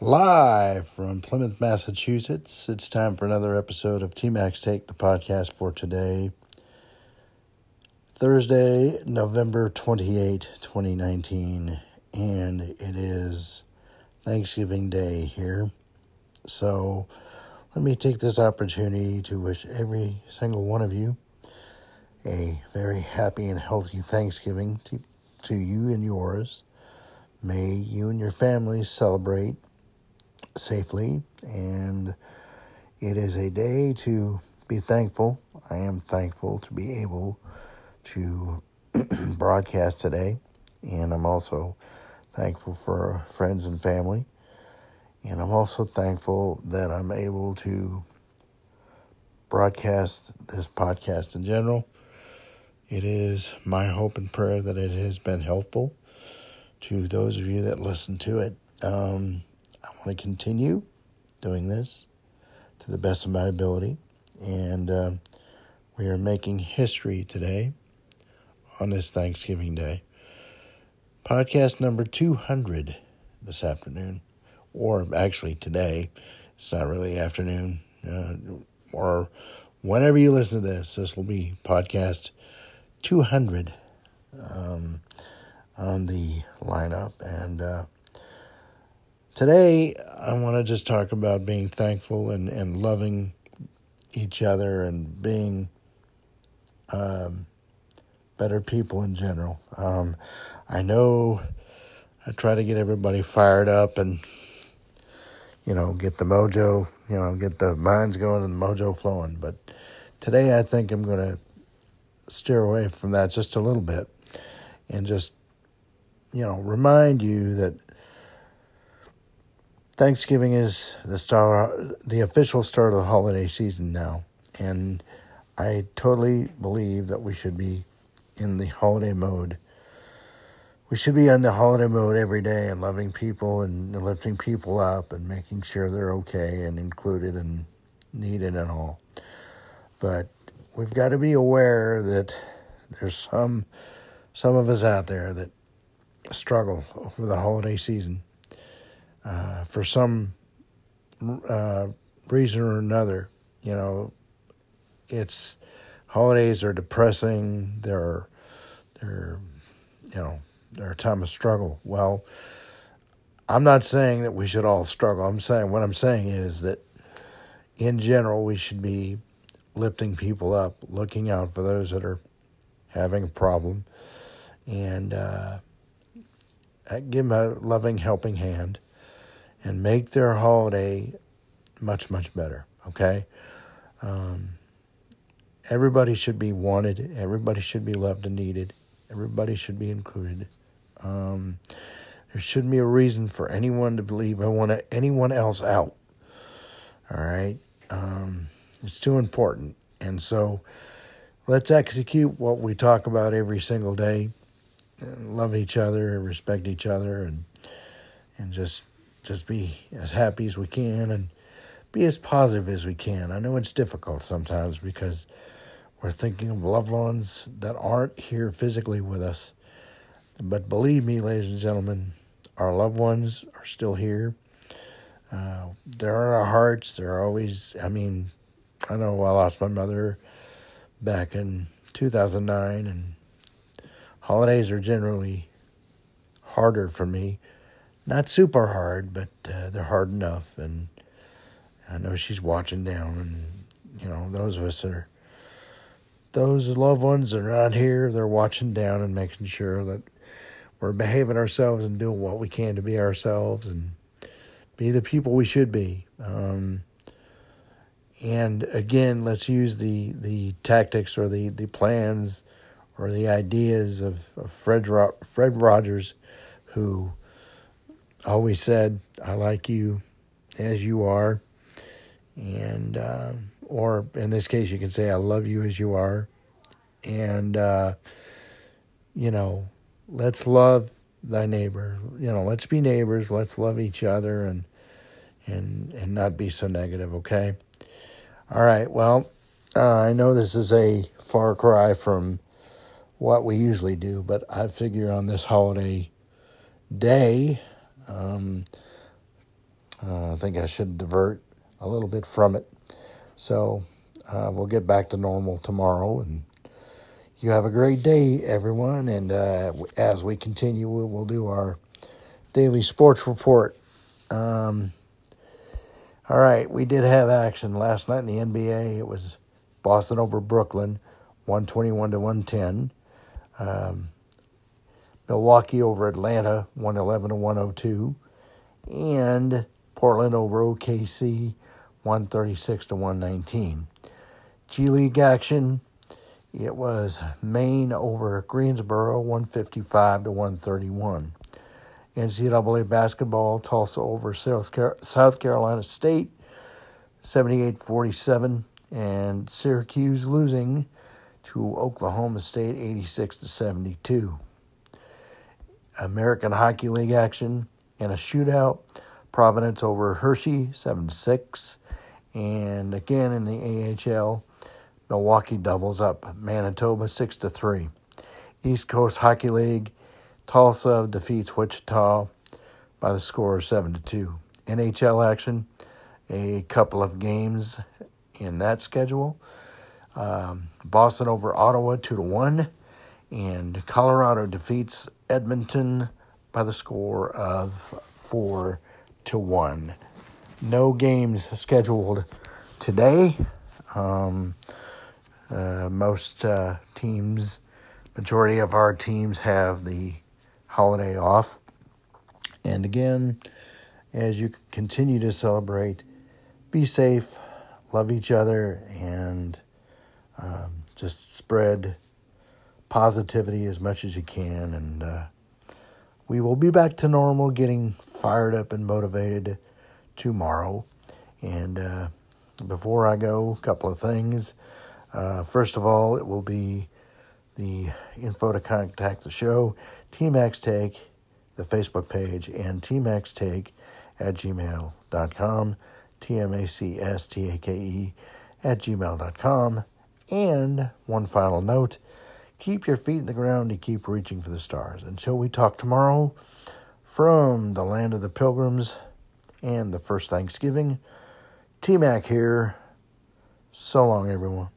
Live from Plymouth, Massachusetts, it's time for another episode of TMAC's Take, the podcast for today, Thursday, November 28, 2019, and it is Thanksgiving Day here. So let me take this opportunity to wish every single one of you a very happy and healthy Thanksgiving to, to you and yours. May you and your family celebrate safely, and it is a day to be thankful. I am thankful to be able to broadcast today, and I'm also thankful for friends and family. And I'm also thankful that I'm able to broadcast this podcast in general. It is my hope and prayer that it has been helpful to those of you that listen to it. Um, I want to continue doing this to the best of my ability. And uh, we are making history today on this Thanksgiving Day. Podcast number 200 this afternoon, or actually today. It's not really afternoon, uh, or whenever you listen to this, this will be podcast 200 um, on the lineup. And uh, today, I want to just talk about being thankful and, and loving each other and being um, better people in general. Um, I know I try to get everybody fired up and, you know, get the mojo, you know, get the minds going and the mojo flowing. But today, I think I'm going to steer away from that just a little bit and just, you know, remind you that Thanksgiving is the start, the official start of the holiday season now, and I totally believe that we should be in the holiday mode. We should be in the holiday mode every day and loving people and lifting people up and making sure they're okay and included and needed and all. But we've got to be aware that there's some some of us out there that struggle over the holiday season uh, for some uh, reason or another. You know, it's holidays are depressing. They're they're you know they're a time of struggle. Well, I'm not saying that we should all struggle. I'm saying what I'm saying is that in general we should be lifting people up, looking out for those that are having a problem, and uh, give them a loving, helping hand, and make their holiday much, much better. Okay. Um, everybody should be wanted. Everybody should be loved and needed. Everybody should be included. Um, there shouldn't be a reason for anyone to believe I want anyone else out. All right. Um, it's too important. And so let's execute what we talk about every single day. Love each other, respect each other, and and just just be as happy as we can and be as positive as we can. I know it's difficult sometimes because we're thinking of loved ones that aren't here physically with us. But believe me, ladies and gentlemen, our loved ones are still here. Uh, they're in our hearts. They're always, I mean, I know I lost my mother back in 2009, and holidays are generally harder for me. Not super hard, but uh, they're hard enough. And I know she's watching down, and you know those of us that are those loved ones that are not here, they're watching down and making sure that we're behaving ourselves and doing what we can to be ourselves and be the people we should be. Um, and again, let's use the, the tactics or the, the plans or the ideas of, of Fred, Ro- Fred Rogers, who always said, I like you as you are. And, uh, or in this case, you can say, I love you as you are. And, uh, you know, let's love thy neighbor. You know, let's be neighbors. Let's love each other and, and, and not be so negative, okay? All right. Well, uh, I know this is a far cry from what we usually do, but I figure on this holiday day, um, Uh, I think I should divert a little bit from it. So uh, we'll get back to normal tomorrow. And you have a great day, everyone. And uh, as we continue, we'll do our daily sports report. Um, all right, we did have action last night in the NBA. It was Boston over Brooklyn, 121 to 110. Um, Milwaukee over Atlanta, 111 to 102. And Portland over OKC, 136 to 119. G League action, it was Maine over Greensboro, 155 to 131. NCAA basketball, Tulsa over South Carolina State, 78 47. And Syracuse losing to Oklahoma State, 86 to 72. American Hockey League action in a shootout. Providence over Hershey, 7 6. And again in the AHL, Milwaukee doubles up Manitoba 6 to 3. East Coast Hockey League, Tulsa defeats Wichita by the score of 7 to 2. NHL action, a couple of games in that schedule. Um, Boston over Ottawa 2 to 1 and Colorado defeats Edmonton by the score of 4 to 1. No games scheduled today. Um, uh, most uh, teams, majority of our teams have the holiday off. And again, as you continue to celebrate, be safe, love each other, and um, just spread positivity as much as you can. And uh, we will be back to normal, getting fired up and motivated tomorrow. And uh, before I go, a couple of things. Uh, first of all, it will be the info to contact the show, TMAC's Take, the Facebook page, and TMAC's Take at gmail.com, T M A C S T A K E at gmail.com. And one final note keep your feet in the ground and keep reaching for the stars. Until we talk tomorrow from the land of the pilgrims and the first Thanksgiving, T Mac here. So long, everyone.